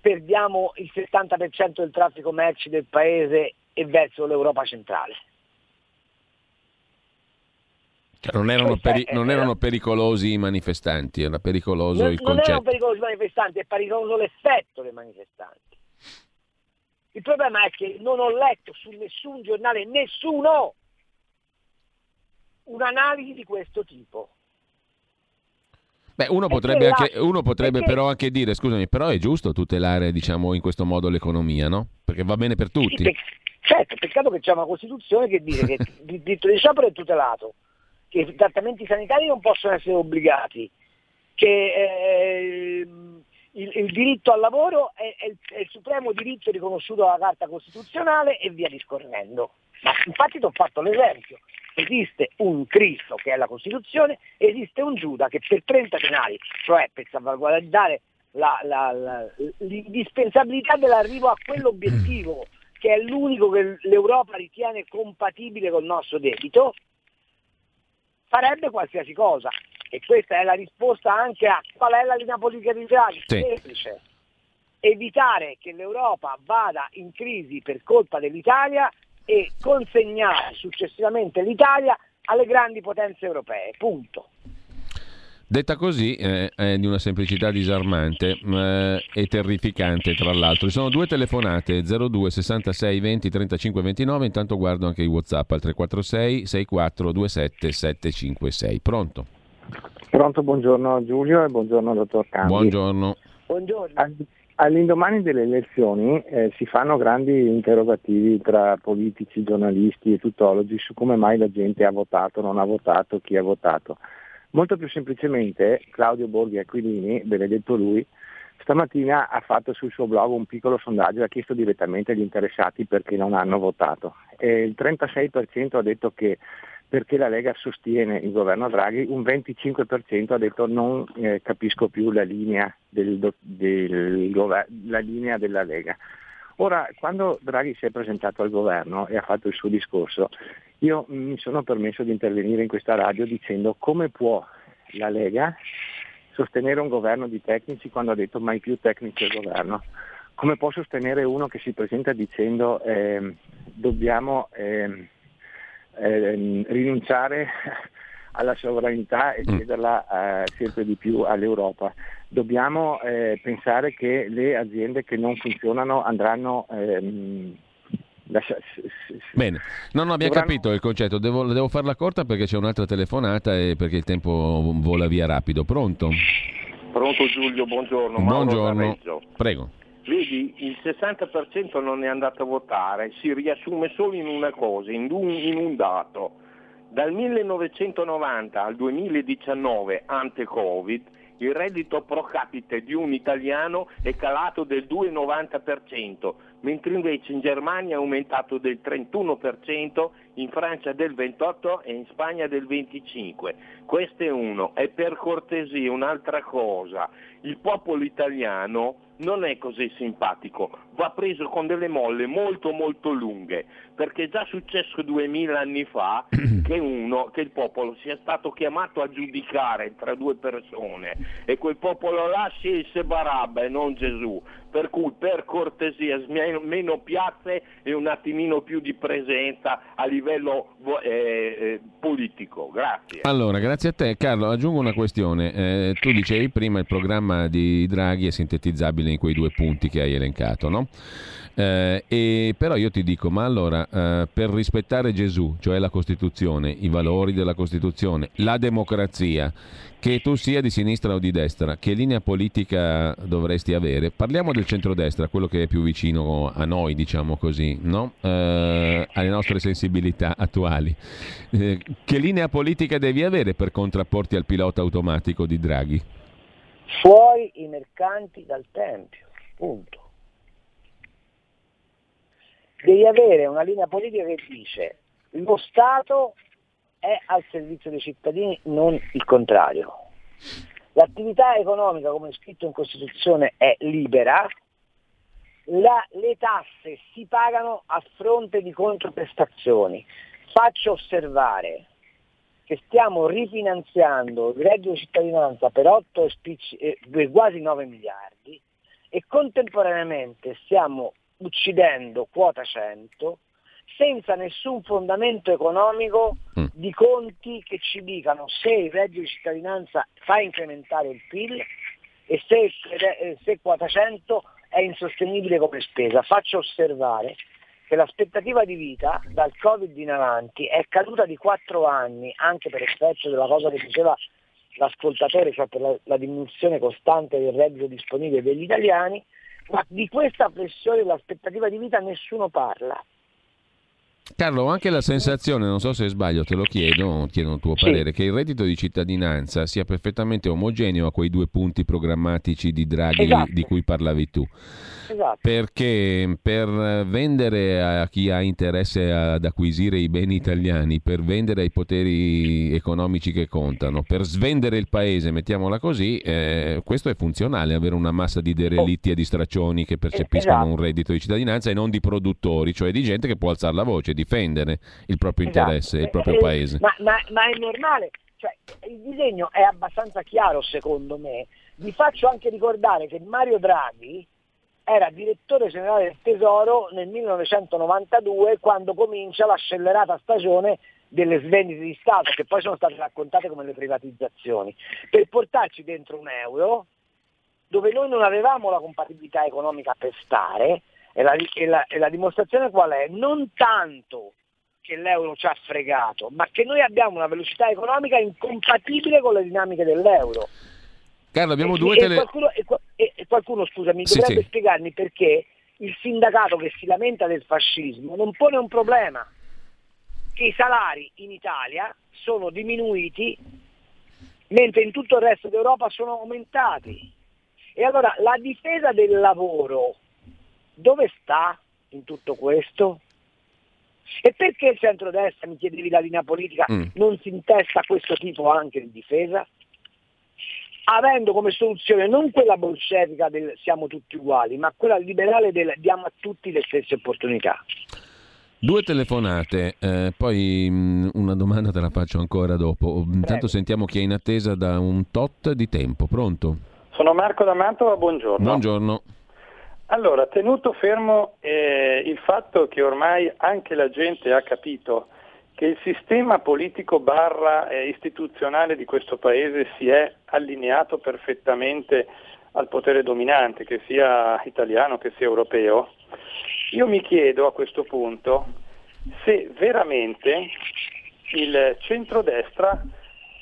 S3: perdiamo il 70% del traffico merci del paese e verso l'Europa centrale?
S2: Cioè, non, erano cioè, peri- non, erano pericolosi i manifestanti, era pericoloso
S3: non,
S2: il concetto.
S3: Non erano pericolosi i manifestanti, è pericoloso l'effetto dei manifestanti. Il problema è che non ho letto su nessun giornale, nessuno, un'analisi di questo tipo.
S2: Beh, uno potrebbe, anche, uno potrebbe perché... però anche dire, scusami, però è giusto tutelare diciamo, in questo modo l'economia, no? Perché va bene per tutti. Sì,
S3: certo, peccato che c'è una Costituzione che dice che il diritto di sciopero è tutelato che i trattamenti sanitari non possono essere obbligati, che eh, il, il, diritto al lavoro è, è, il, è, il, supremo diritto riconosciuto dalla Carta Costituzionale e via discorrendo. Ma infatti ti ho fatto l'esempio, esiste un Cristo che è la Costituzione, esiste un Giuda che per 30 denari, cioè per salvaguardare la, la, la, l'indispensabilità dell'arrivo a quell'obiettivo che è l'unico che l'Europa ritiene compatibile col nostro debito, farebbe qualsiasi cosa. E questa è la risposta anche a qual è la linea politica di Draghi. Sì. Semplice. Evitare che l'Europa vada in crisi per colpa dell'Italia e consegnare successivamente l'Italia alle grandi potenze europee. Punto.
S2: Detta così eh, è di una semplicità disarmante eh, e terrificante tra l'altro. Ci sono due telefonate 02 66 20 35 29, intanto guardo anche i Whatsapp al 346 64 27 756. Pronto?
S5: Pronto, buongiorno Giulio e buongiorno dottor Cambi.
S2: Buongiorno.
S3: buongiorno.
S5: All'indomani delle elezioni eh, si fanno grandi interrogativi tra politici, giornalisti e tutologi su come mai la gente ha votato, non ha votato, chi ha votato. Molto più semplicemente Claudio Borghi Aquilini, benedetto lui, stamattina ha fatto sul suo blog un piccolo sondaggio e ha chiesto direttamente agli interessati perché non hanno votato. E il 36% ha detto che perché la Lega sostiene il governo Draghi, un 25% ha detto non eh, capisco più la linea, del, del la linea della Lega. Ora, quando Draghi si è presentato al governo e ha fatto il suo discorso, io mi sono permesso di intervenire in questa radio dicendo come può la Lega sostenere un governo di tecnici quando ha detto mai più tecnici al governo. Come può sostenere uno che si presenta dicendo eh, dobbiamo eh, eh, rinunciare alla sovranità e mm. chiederla eh, sempre di più all'Europa. Dobbiamo eh, pensare che le aziende che non funzionano andranno ehm,
S2: Bene, no, no, abbiamo Dovranno... capito il concetto, devo, devo, farla corta perché c'è un'altra telefonata e perché il tempo vola via rapido. Pronto?
S6: Pronto Giulio, buongiorno.
S2: Buongiorno, prego.
S6: Vedi, il 60% non è andato a votare, si riassume solo in una cosa, in un, in un dato. Dal 1990 al 2019, ante Covid, il reddito pro capite di un italiano è calato del 2,90%, mentre invece in Germania è aumentato del 31%, in Francia del 28% e in Spagna del 25%. Questo è uno. E per cortesia un'altra cosa, il popolo italiano non è così simpatico, va preso con delle molle molto molto lunghe, perché è già successo duemila anni fa che, uno, che il popolo sia stato chiamato a giudicare tra due persone e quel popolo là scelse Barabba e non Gesù, per cui per cortesia meno piazze e un attimino più di presenza a livello eh, eh, politico. Grazie.
S2: Allora, grazie a te Carlo, aggiungo una questione. Eh, tu dicevi prima il programma di Draghi è sintetizzabile in quei due punti che hai elencato, no? Eh, e però io ti dico, ma allora eh, per rispettare Gesù, cioè la Costituzione, i valori della Costituzione, la democrazia, che tu sia di sinistra o di destra, che linea politica dovresti avere? Parliamo del centrodestra, quello che è più vicino a noi, diciamo così, no? eh, alle nostre sensibilità attuali. Eh, che linea politica devi avere per contrapporti al pilota automatico di Draghi?
S3: Fuori i mercanti dal Tempio, punto devi avere una linea politica che dice lo Stato è al servizio dei cittadini, non il contrario. L'attività economica, come è scritto in Costituzione, è libera, la, le tasse si pagano a fronte di controprestazioni. Faccio osservare che stiamo rifinanziando il reddito di cittadinanza per, 8 spicci, eh, per quasi 9 miliardi e contemporaneamente stiamo uccidendo quota 100 senza nessun fondamento economico mm. di conti che ci dicano se il reddito di cittadinanza fa incrementare il PIL e se, eh, se quota 100 è insostenibile come spesa. Faccio osservare che l'aspettativa di vita dal Covid in avanti è caduta di 4 anni, anche per effetto della cosa che diceva l'ascoltatore, cioè per la, la diminuzione costante del reddito disponibile degli italiani, ma di questa flessione dell'aspettativa di vita nessuno parla.
S2: Carlo, ho anche la sensazione, non so se sbaglio, te lo chiedo, chiedo il tuo parere, sì. che il reddito di cittadinanza sia perfettamente omogeneo a quei due punti programmatici di Draghi esatto. di cui parlavi tu. Esatto. Perché per vendere a chi ha interesse ad acquisire i beni italiani, per vendere ai poteri economici che contano, per svendere il paese, mettiamola così, eh, questo è funzionale, avere una massa di derelitti e di straccioni che percepiscono esatto. un reddito di cittadinanza e non di produttori, cioè di gente che può alzare la voce, difendere il proprio esatto. interesse, il proprio
S3: eh,
S2: paese.
S3: Ma, ma, ma è normale, cioè, il disegno è abbastanza chiaro secondo me. Vi faccio anche ricordare che Mario Draghi era direttore generale del Tesoro nel 1992 quando comincia la scellerata stagione delle svendite di Stato, che poi sono state raccontate come le privatizzazioni, per portarci dentro un euro dove noi non avevamo la compatibilità economica per stare e la, e la, e la dimostrazione qual è? Non tanto che l'euro ci ha fregato, ma che noi abbiamo una velocità economica incompatibile con le dinamiche dell'euro.
S2: Carlo, abbiamo e, due tele...
S3: qualcuno, qualcuno, scusami, sì, dovrebbe sì. spiegarmi perché il sindacato che si lamenta del fascismo non pone un problema, che i salari in Italia sono diminuiti mentre in tutto il resto d'Europa sono aumentati. E allora la difesa del lavoro dove sta in tutto questo? E perché il centrodestra, mi chiedevi la linea politica, mm. non si intesta questo tipo anche di difesa? Avendo come soluzione non quella bolscevica del siamo tutti uguali, ma quella liberale del diamo a tutti le stesse opportunità.
S2: Due telefonate, eh, poi mh, mm, una domanda te la faccio ancora dopo. Intanto Prego. sentiamo chi è in attesa da un tot di tempo. Pronto?
S7: Sono Marco da Mantova, buongiorno.
S2: Buongiorno.
S7: Allora, tenuto fermo eh, il fatto che ormai anche la gente ha capito che il sistema politico barra eh, istituzionale di questo Paese si è allineato perfettamente al potere dominante, che sia italiano che sia europeo, io mi chiedo a questo punto se veramente il centrodestra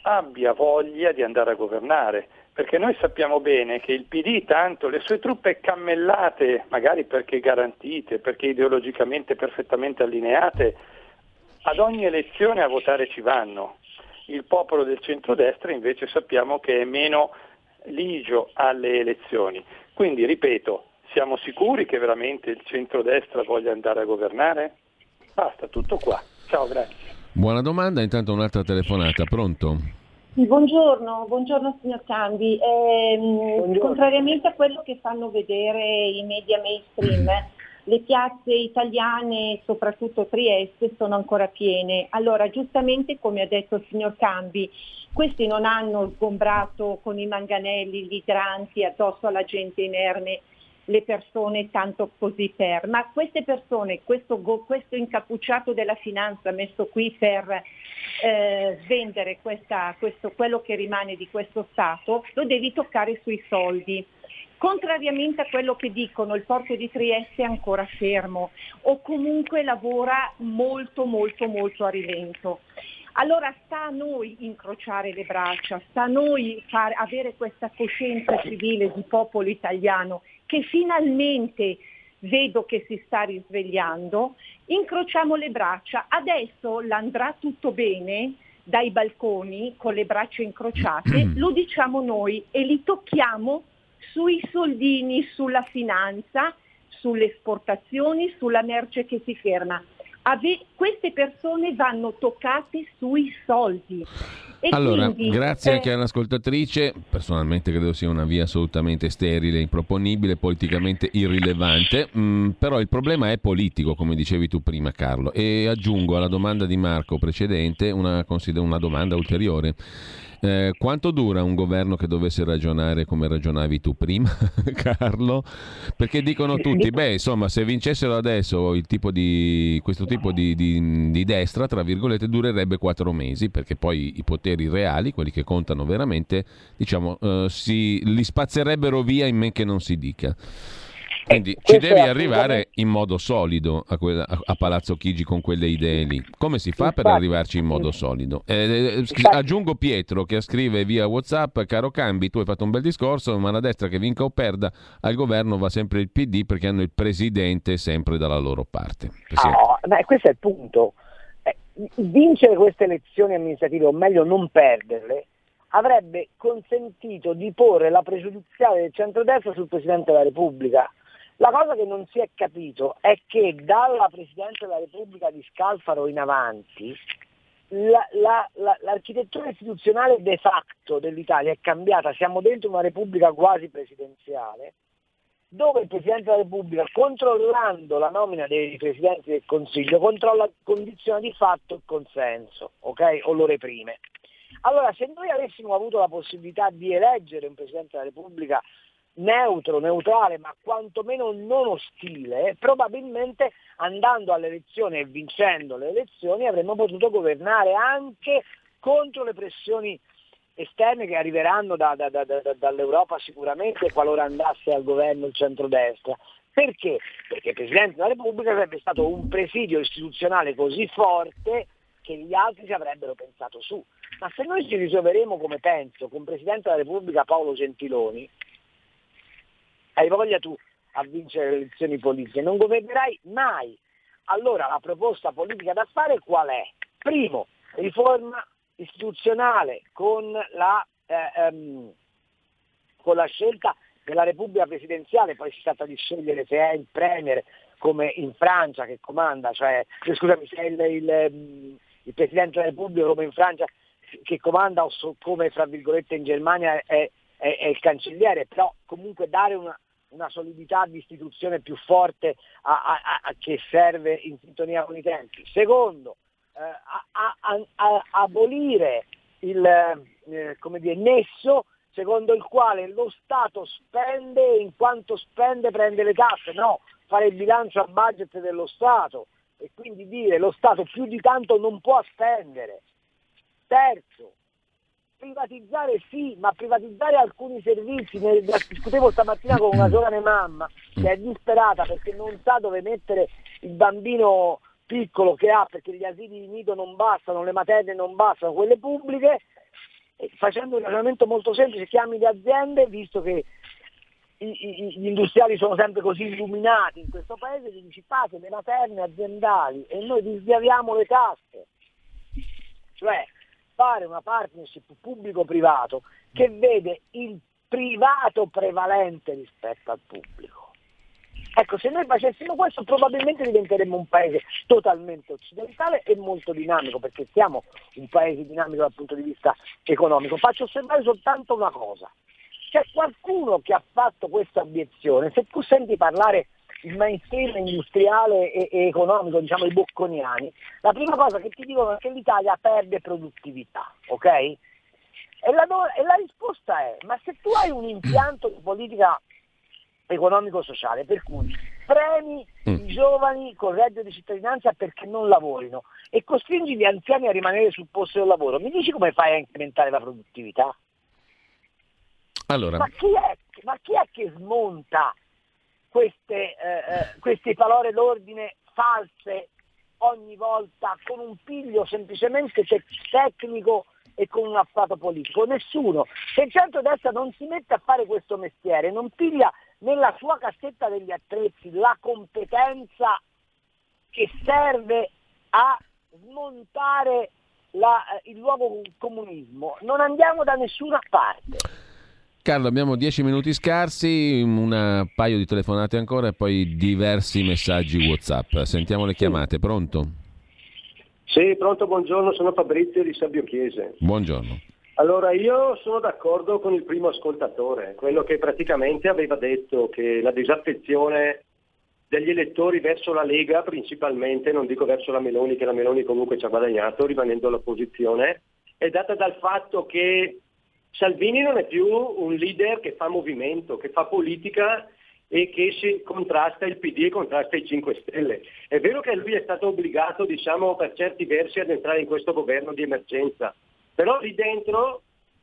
S7: abbia voglia di andare a governare, perché noi sappiamo bene che il PD, tanto le sue truppe cammellate, magari perché garantite, perché ideologicamente perfettamente allineate, ad ogni elezione a votare ci vanno. Il popolo del centrodestra invece sappiamo che è meno ligio alle elezioni. Quindi, ripeto, siamo sicuri che veramente il centrodestra voglia andare a governare? Basta, tutto qua. Ciao, grazie.
S2: Buona domanda, intanto un'altra telefonata, pronto?
S8: Buongiorno, buongiorno signor Cambi. Eh, buongiorno. Contrariamente a quello che fanno vedere i media mainstream, le piazze italiane, soprattutto Trieste, sono ancora piene. Allora, giustamente come ha detto il signor Cambi, questi non hanno sgombrato con i manganelli, gli idranti addosso alla gente inerme le persone tanto così per, ma queste persone, questo, questo incappucciato della finanza messo qui per eh, svendere questa, questo, quello che rimane di questo Stato, lo devi toccare sui soldi. Contrariamente a quello che dicono, il porto di Trieste è ancora fermo o comunque lavora molto molto molto a rilento. Allora sta a noi incrociare le braccia, sta a noi far, avere questa coscienza civile di popolo italiano che finalmente vedo che si sta risvegliando, incrociamo le braccia, adesso l'andrà tutto bene dai balconi con le braccia incrociate, lo diciamo noi e li tocchiamo sui soldini, sulla finanza, sulle esportazioni, sulla merce che si ferma. Ave- queste persone vanno toccate sui soldi.
S2: E allora, quindi, grazie eh... anche all'ascoltatrice, personalmente credo sia una via assolutamente sterile, improponibile, politicamente irrilevante, mm, però il problema è politico, come dicevi tu prima Carlo, e aggiungo alla domanda di Marco precedente una, una domanda ulteriore. Eh, quanto dura un governo che dovesse ragionare come ragionavi tu prima, Carlo? Perché dicono tutti, beh, insomma, se vincessero adesso tipo di, questo tipo di, di, di, destra, tra virgolette, durerebbe quattro mesi, perché poi i poteri reali, quelli che contano veramente, diciamo, eh, si, li spazzerebbero via in men che non si dica. Quindi eh, ci devi arrivare in modo solido a, quella, a, Palazzo Chigi con quelle idee lì. Come si fa infatti, per arrivarci in modo solido? Eh, eh aggiungo Pietro che scrive via Whatsapp, caro Cambi, tu hai fatto un bel discorso, ma la destra che vinca o perda al governo va sempre il PD perché hanno il presidente sempre dalla loro parte.
S3: Oh, beh, questo è il punto. Eh, vincere queste elezioni amministrative, o meglio non perderle, avrebbe consentito di porre la pregiudiziale del centrodestra sul Presidente della Repubblica la cosa che non si è capito è che dalla Presidenza della Repubblica di Scalfaro in avanti la, la, la, l'architettura istituzionale de facto dell'Italia è cambiata, siamo dentro una Repubblica quasi presidenziale, dove il Presidente della Repubblica, controllando la nomina dei Presidenti del Consiglio, controlla, condiziona di fatto il consenso, ok? O lo reprime. Allora, se noi avessimo avuto la possibilità di eleggere un Presidente della Repubblica neutro, neutrale, ma quantomeno non ostile, probabilmente andando alle elezioni e vincendo le elezioni avremmo potuto governare anche contro le pressioni esterne che arriveranno da, da, da, dall'Europa sicuramente qualora andasse al governo il centrodestra. Perché? Perché il Presidente della Repubblica sarebbe stato un presidio istituzionale così forte che gli altri ci avrebbero pensato su. Ma se noi ci risolveremo come penso con Presidente della Repubblica Paolo Gentiloni, hai voglia tu a vincere le elezioni politiche, non governerai mai. Allora la proposta politica da fare qual è? Primo, riforma istituzionale con la, eh, ehm, con la scelta della Repubblica presidenziale, poi si tratta di scegliere se è il Premier come in Francia che comanda, cioè eh, scusami, se è il, il, mm, il Presidente della Repubblica come in Francia che comanda o so, come fra virgolette in Germania è, è, è il cancelliere, però comunque dare una, una solidità di istituzione più forte a, a, a, che serve in sintonia con i tempi. Secondo, eh, abolire il eh, dire, nesso secondo il quale lo Stato spende e in quanto spende prende le tasse, no, fare il bilancio a budget dello Stato e quindi dire lo Stato più di tanto non può spendere. Terzo, privatizzare sì, ma privatizzare alcuni servizi. Ne discutevo stamattina con una giovane mamma che è disperata perché non sa dove mettere il bambino piccolo che ha perché gli asili di nido non bastano, le materne non bastano, quelle pubbliche, facendo un ragionamento molto semplice, chiami le aziende, visto che gli industriali sono sempre così illuminati in questo paese, gli dici fate le materne aziendali e noi vi sviaviamo le tasse. Cioè fare una partnership pubblico-privato che vede il privato prevalente rispetto al pubblico. Ecco, se noi facessimo questo probabilmente diventeremmo un paese totalmente occidentale e molto dinamico, perché siamo un paese dinamico dal punto di vista economico. Faccio osservare soltanto una cosa. C'è qualcuno che ha fatto questa obiezione. Se tu senti parlare il mainstream industriale e, e, economico, diciamo i bocconiani, la prima cosa che ti dicono è che l'Italia perde produttività, ok? E la, e la risposta è, ma se tu hai un impianto di politica economico-sociale, per cui premi mm. i giovani con reddito di cittadinanza perché non lavorino e costringi gli anziani a rimanere sul posto del lavoro. Mi dici come fai a incrementare la produttività?
S2: Allora.
S3: Ma, chi è, ma, chi è, che smonta queste, eh, eh, queste parole d'ordine false ogni volta con un piglio semplicemente tecnico e con un afflato politico? Nessuno. Se il centro-destra non si mette a fare questo mestiere, non piglia nella sua cassetta degli attrezzi la competenza che serve a smontare la, eh, il nuovo comunismo, non andiamo da nessuna parte.
S2: Carlo, abbiamo dieci minuti scarsi, un paio di telefonate ancora e poi diversi messaggi WhatsApp. Sentiamo le chiamate, pronto?
S9: Sì, pronto, buongiorno, sono Fabrizio di Sabio Chiese.
S2: Buongiorno.
S9: Allora, io sono d'accordo con il primo ascoltatore, quello che praticamente aveva detto che la disaffezione degli elettori verso la Lega principalmente, non dico verso la Meloni, che la Meloni comunque ci ha guadagnato rimanendo all'opposizione, è data dal fatto che Salvini non è più un leader che fa movimento, che fa politica e che contrasta il PD e contrasta i 5 Stelle. È vero che lui è stato obbligato, diciamo, per certi versi ad entrare in questo governo di emergenza, però lì dentro,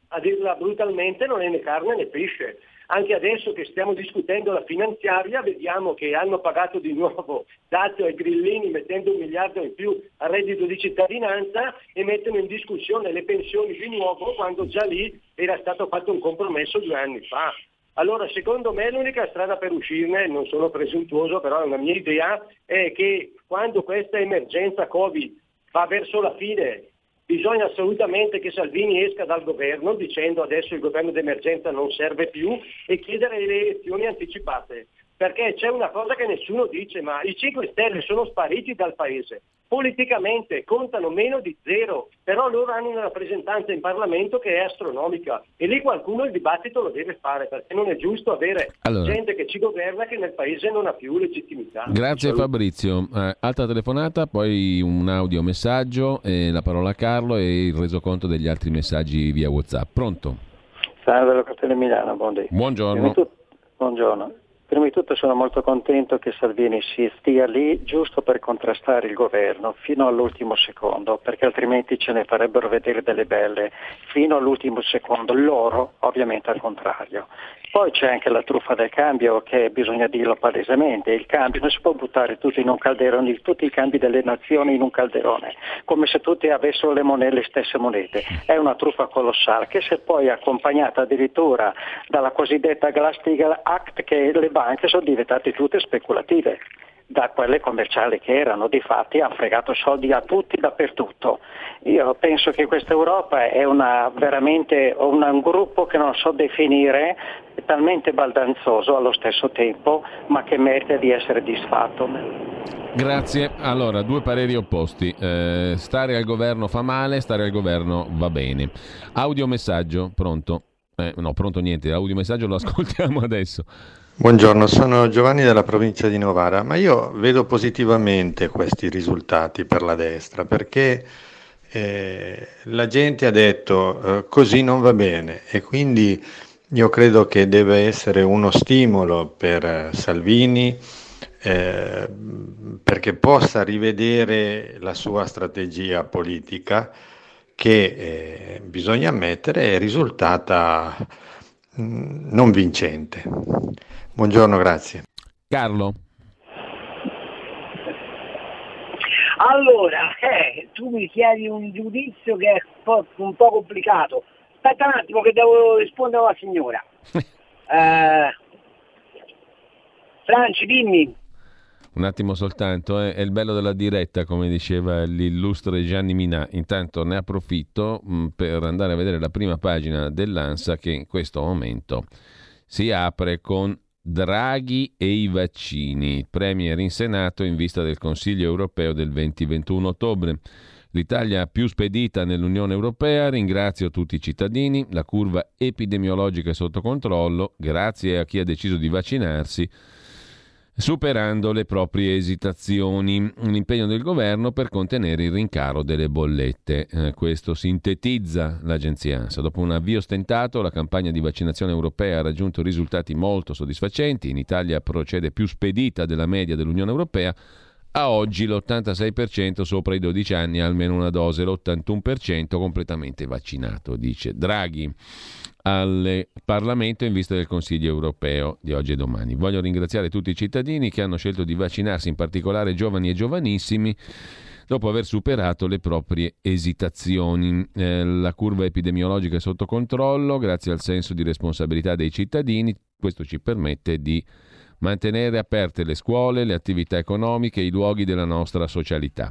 S9: a dirla brutalmente, non è né carne né pesce. Anche adesso che stiamo discutendo la finanziaria, vediamo che hanno pagato di nuovo dato ai grillini mettendo un miliardo in più al reddito di cittadinanza e mettono in discussione le pensioni di nuovo quando già lì era stato fatto un compromesso due anni fa. Allora, secondo me l'unica strada per uscirne, non sono presuntuoso, però è una mia idea, è che quando questa emergenza Covid va verso la fine Bisogna assolutamente che Salvini esca dal governo dicendo adesso il governo d'emergenza non serve più e chiedere le elezioni anticipate. Perché c'è una cosa che nessuno dice, ma i 5 Stelle sono spariti dal paese politicamente contano meno di zero, però loro hanno una rappresentanza in Parlamento che è astronomica e lì qualcuno il dibattito lo deve fare perché non è giusto avere allora. gente che ci governa che nel paese non ha più legittimità.
S2: Grazie Fabrizio. Eh, altra telefonata, poi un audio messaggio, eh, la parola a Carlo e il resoconto degli altri messaggi via Whatsapp. Pronto?
S10: Salve, Locatelli Milano,
S2: buongiorno.
S10: Buongiorno. Prima di tutto sono molto contento che Salvini si stia lì giusto per contrastare il governo fino all'ultimo secondo, perché altrimenti ce ne farebbero vedere delle belle fino all'ultimo secondo, loro ovviamente al contrario. Poi c'è anche la truffa del cambio che bisogna dirlo palesemente, il cambio non si può buttare tutti in un calderone, tutti i cambi delle nazioni in un calderone, come se tutti avessero le, monete, le stesse monete. È una truffa colossale che se poi accompagnata addirittura dalla cosiddetta Glass-Steagall Act che le banche sono diventate tutte speculative. da quelle commerciali che erano, di fatti ha fregato soldi a tutti dappertutto. Io penso che questa Europa è una, veramente una, un gruppo che non so definire, talmente baldanzoso allo stesso tempo, ma che merita di essere disfatto.
S2: Grazie. Allora, due pareri opposti. Eh, stare al governo fa male, stare al governo va bene. Audio messaggio, pronto? Eh, no, pronto niente, l'audio messaggio lo ascoltiamo adesso.
S11: Buongiorno, sono Giovanni della provincia di Novara, ma io vedo positivamente questi risultati per la destra perché eh, la gente ha detto eh, così non va bene e quindi io credo che deve essere uno stimolo per Salvini eh, perché possa rivedere la sua strategia politica che eh, bisogna ammettere è risultata mh, mm, non vincente. Buongiorno, grazie.
S2: Carlo.
S3: Allora, eh, tu mi chiedi un giudizio che è un po', un po complicato. Aspetta un attimo che devo rispondere alla signora. eh, Franci, dimmi.
S2: Un attimo soltanto, eh. è il bello della diretta, come diceva l'illustre Gianni Minà. Intanto ne approfitto mh, mm, per andare a vedere la prima pagina dell'ANSA che in questo momento si apre con Draghi e i vaccini. Premier in Senato in vista del Consiglio europeo del 20-21 ottobre. L'Italia più spedita nell'Unione Europea, ringrazio tutti i cittadini, la curva epidemiologica è sotto controllo, grazie a chi ha deciso di vaccinarsi superando le proprie esitazioni. Un impegno del governo per contenere il rincaro delle bollette. Eh, questo sintetizza l'agenzia ANSA. Dopo un avvio stentato, la campagna di vaccinazione europea ha raggiunto risultati molto soddisfacenti. In Italia procede più spedita della media dell'Unione Europea. A oggi l'86% sopra i 12 anni ha almeno una dose, l'81% completamente vaccinato, dice Draghi al Parlamento in vista del Consiglio europeo di oggi e domani. Voglio ringraziare tutti i cittadini che hanno scelto di vaccinarsi, in particolare giovani e giovanissimi, dopo aver superato le proprie esitazioni. Eh, la curva epidemiologica è sotto controllo grazie al senso di responsabilità dei cittadini. Questo ci permette di mantenere aperte le scuole, le attività economiche e i luoghi della nostra socialità.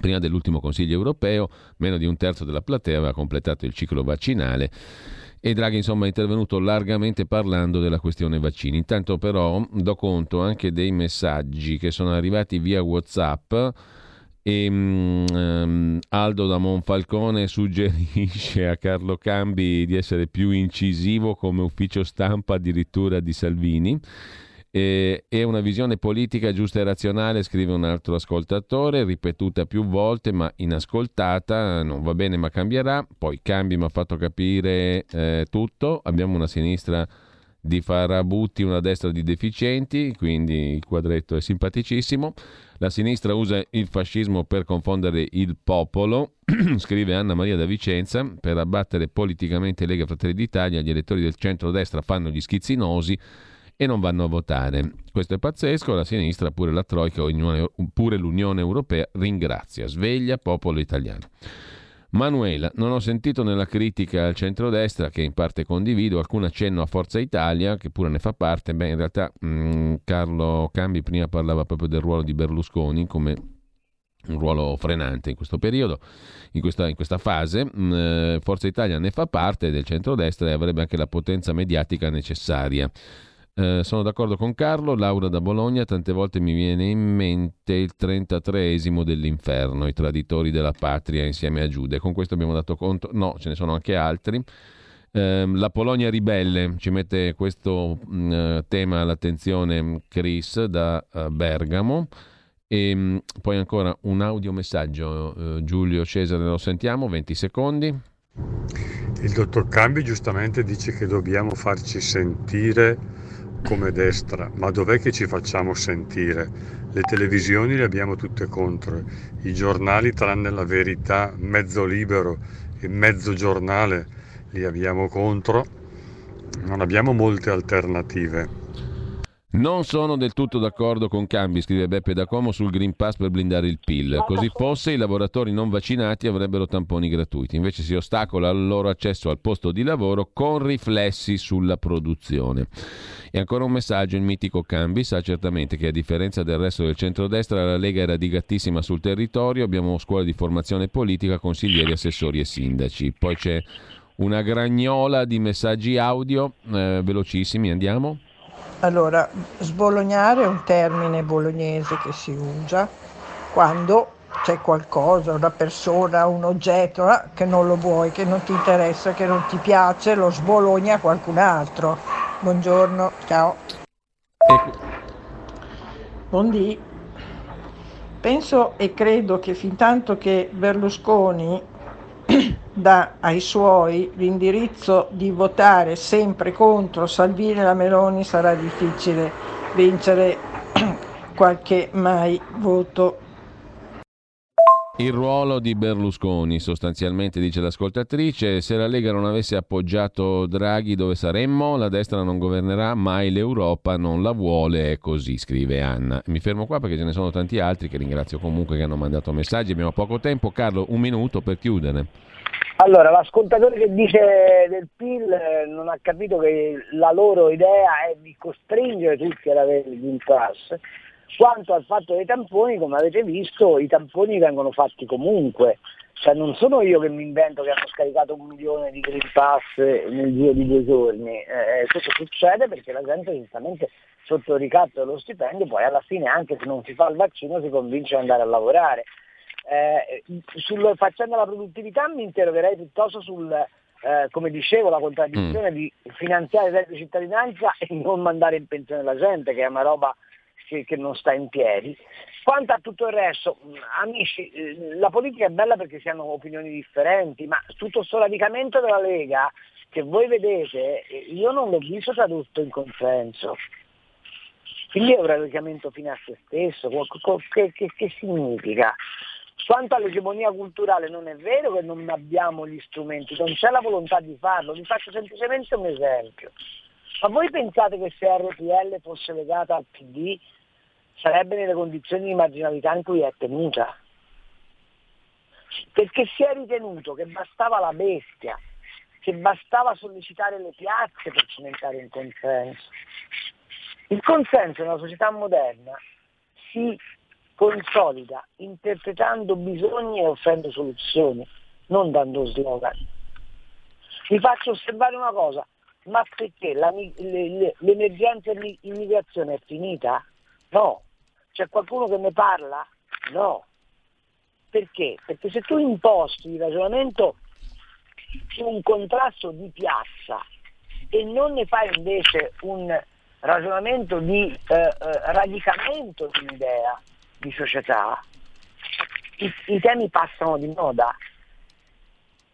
S2: Prima dell'ultimo Consiglio europeo, meno di un terzo della platea aveva completato il ciclo vaccinale e Draghi insomma è intervenuto largamente parlando della questione vaccini. Intanto però do conto anche dei messaggi che sono arrivati via Whatsapp e um, Aldo da Monfalcone suggerisce a Carlo Cambi di essere più incisivo come ufficio stampa addirittura di Salvini e, e una visione politica giusta e razionale, scrive un altro ascoltatore, ripetuta più volte ma inascoltata, non va bene ma cambierà, poi cambi mi ha fatto capire eh, tutto, abbiamo una sinistra di farabutti, una destra di deficienti, quindi il quadretto è simpaticissimo. La sinistra usa il fascismo per confondere il popolo, scrive Anna Maria da Vicenza, per abbattere politicamente Lega Fratelli d'Italia, gli elettori del centro-destra fanno gli schizzinosi e non vanno a votare. Questo è pazzesco, la sinistra, pure la Troica, pure l'Unione Europea ringrazia. Sveglia popolo italiano. Manuela, non ho sentito nella critica al centrodestra, che in parte condivido, alcun accenno a Forza Italia, che pure ne fa parte. Beh, in realtà mh, mm, Carlo Cambi prima parlava proprio del ruolo di Berlusconi come un ruolo frenante in questo periodo, in questa, in questa fase. Mh, mm, Forza Italia ne fa parte del centrodestra e avrebbe anche la potenza mediatica necessaria. Eh, sono d'accordo con Carlo, Laura da Bologna, tante volte mi viene in mente il 33esimo dell'inferno, i traditori della patria insieme a Giude. Con questo abbiamo dato conto, no, ce ne sono anche altri. Eh, la Polonia ribelle, ci mette questo mm, tema all'attenzione Chris da uh, Bergamo. E mh, poi ancora un audiomessaggio, uh, Giulio Cesare, lo sentiamo, 20 secondi.
S12: Il dottor Cambi giustamente dice che dobbiamo farci sentire come destra, ma dov'è che ci facciamo sentire? Le televisioni le abbiamo tutte contro, i giornali tranne la verità, mezzo libero e mezzo giornale li abbiamo contro, non abbiamo molte alternative.
S2: Non sono del tutto d'accordo con Cambi, scrive Beppe da Como, sul Green Pass per blindare il PIL. Così fosse, i lavoratori non vaccinati avrebbero tamponi gratuiti. Invece si ostacola il loro accesso al posto di lavoro con riflessi sulla produzione. E ancora un messaggio, il mitico Cambi sa certamente che a differenza del resto del centrodestra la Lega è radigatissima sul territorio, abbiamo scuole di formazione politica, consiglieri, assessori e sindaci. Poi c'è una gragnola di messaggi audio, eh, velocissimi, andiamo.
S13: Allora, sbolognare è un termine bolognese che si usa quando c'è qualcosa, una persona, un oggetto eh, che non lo vuoi, che non ti interessa, che non ti piace, lo sbologna a qualcun altro. Buongiorno, ciao. Buondì. Penso e credo che fin tanto che Berlusconi dà ai suoi l'indirizzo di votare sempre contro Salvini e la Meloni sarà difficile vincere qualche mai voto.
S2: Il ruolo di Berlusconi, sostanzialmente dice l'ascoltatrice, se la Lega non avesse appoggiato Draghi dove saremmo? La destra non governerà mai l'Europa, non la vuole, è così, scrive Anna. Mi fermo qua perché ce ne sono tanti altri che ringrazio comunque che hanno mandato messaggi, abbiamo poco tempo. Carlo, un minuto per chiudere.
S3: Allora, l'ascoltatore che dice del PIL eh, non ha capito che la loro idea è di costringere tutti ad avere il Green Pass. Quanto al fatto dei tamponi, come avete visto, i tamponi vengono fatti comunque. Cioè non sono io che mi invento che hanno scaricato un milione di Green Pass nel giro di due giorni. Eh, questo succede perché la gente giustamente sotto il ricatto dello stipendio poi alla fine anche se non si fa il vaccino si convince ad andare a lavorare. Eh, sul, facendo la produttività mi interrogerei piuttosto sul, eh, come dicevo, la contraddizione mm. di finanziare il reddito di cittadinanza e non mandare in pensione la gente, che è una roba che, che non sta in piedi. Quanto a tutto il resto, amici, eh, la politica è bella perché si hanno opinioni differenti, ma tutto questo radicamento della Lega che voi vedete, eh, io non l'ho visto tradotto in consenso. Quindi è un radicamento fine a se stesso, che, che, che significa? Quanto all'egemonia culturale non è vero che non abbiamo gli strumenti, non c'è la volontà di farlo, vi faccio semplicemente un esempio. Ma voi pensate che se RPL fosse legata al PD sarebbe nelle condizioni di marginalità in cui è tenuta? Perché si è ritenuto che bastava la bestia, che bastava sollecitare le piazze per cimentare un consenso. Il consenso nella società moderna si consolida interpretando bisogni e offrendo soluzioni, non dando slogan. Vi faccio osservare una cosa, ma perché la, le, l'emergenza immigrazione è finita? No. C'è qualcuno che ne parla? No. Perché? Perché se tu imposti il ragionamento su un contrasto di piazza e non ne fai invece un ragionamento di eh, eh, radicamento di un'idea, di società, i, i temi passano di moda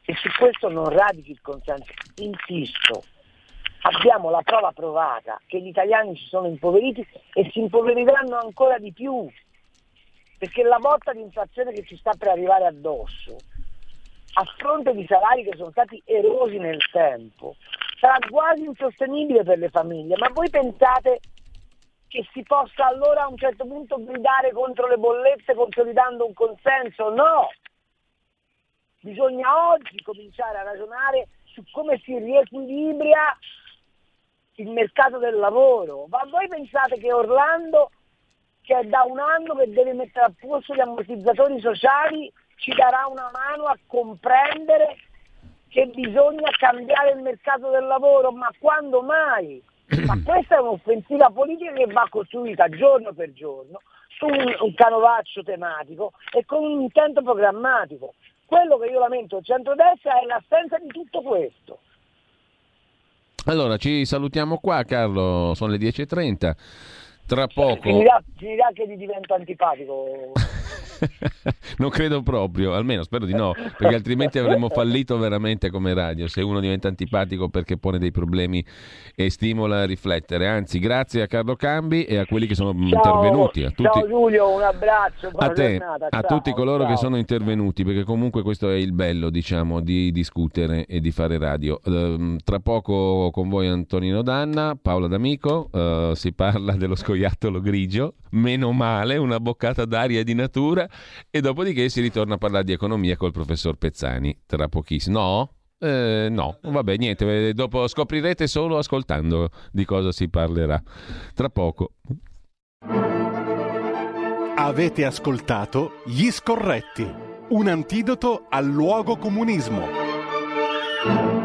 S3: e su questo non radichi il consenso. Insisto, abbiamo la prova provata che gli italiani si sono impoveriti e si impoveriranno ancora di più, perché la botta di inflazione che ci sta per arrivare addosso, a fronte di salari che sono stati erosi nel tempo, sarà quasi insostenibile per le famiglie. Ma voi pensate che si possa allora a un certo punto gridare contro le bollette consolidando un consenso? No! Bisogna oggi cominciare a ragionare su come si riequilibra il mercato del lavoro. Ma voi pensate che Orlando, che è da un anno che deve mettere a posto gli ammortizzatori sociali, ci darà una mano a comprendere che bisogna cambiare il mercato del lavoro? Ma quando mai? Ma questa è un'offensiva politica che va costruita giorno per giorno su un, un canovaccio tematico e con un intento programmatico. Quello che io lamento il centrodestra è l'assenza di tutto questo.
S2: Allora, ci salutiamo qua Carlo, sono le 10.30. Tra poco...
S3: Finirà, finirà che gli divento antipatico.
S2: non credo proprio, almeno spero di no, perché altrimenti avremmo fallito veramente come radio se uno diventa antipatico perché pone dei problemi e stimola a riflettere. Anzi, grazie a Carlo Cambi e a quelli che sono
S3: Ciao,
S2: intervenuti. A tutti,
S3: ciao Giulio, un abbraccio.
S2: a te,
S3: giornata,
S2: a
S3: ciao,
S2: tutti coloro
S3: ciao.
S2: che sono intervenuti, perché comunque questo è il bello, diciamo, di discutere e di fare radio. Ehm, tra poco con voi Antonino Danna, Paola D'Amico, eh, si parla dello scoiattolo grigio, meno male, una boccata d'aria di natura, e dopodiché si ritorna a parlare di economia col professor Pezzani, tra pochissimo. No? Eh, no, vabbè, niente, eh, dopo scoprirete solo ascoltando di cosa si parlerà. Tra poco.
S1: Avete ascoltato Gli Scorretti, un antidoto al luogo comunismo.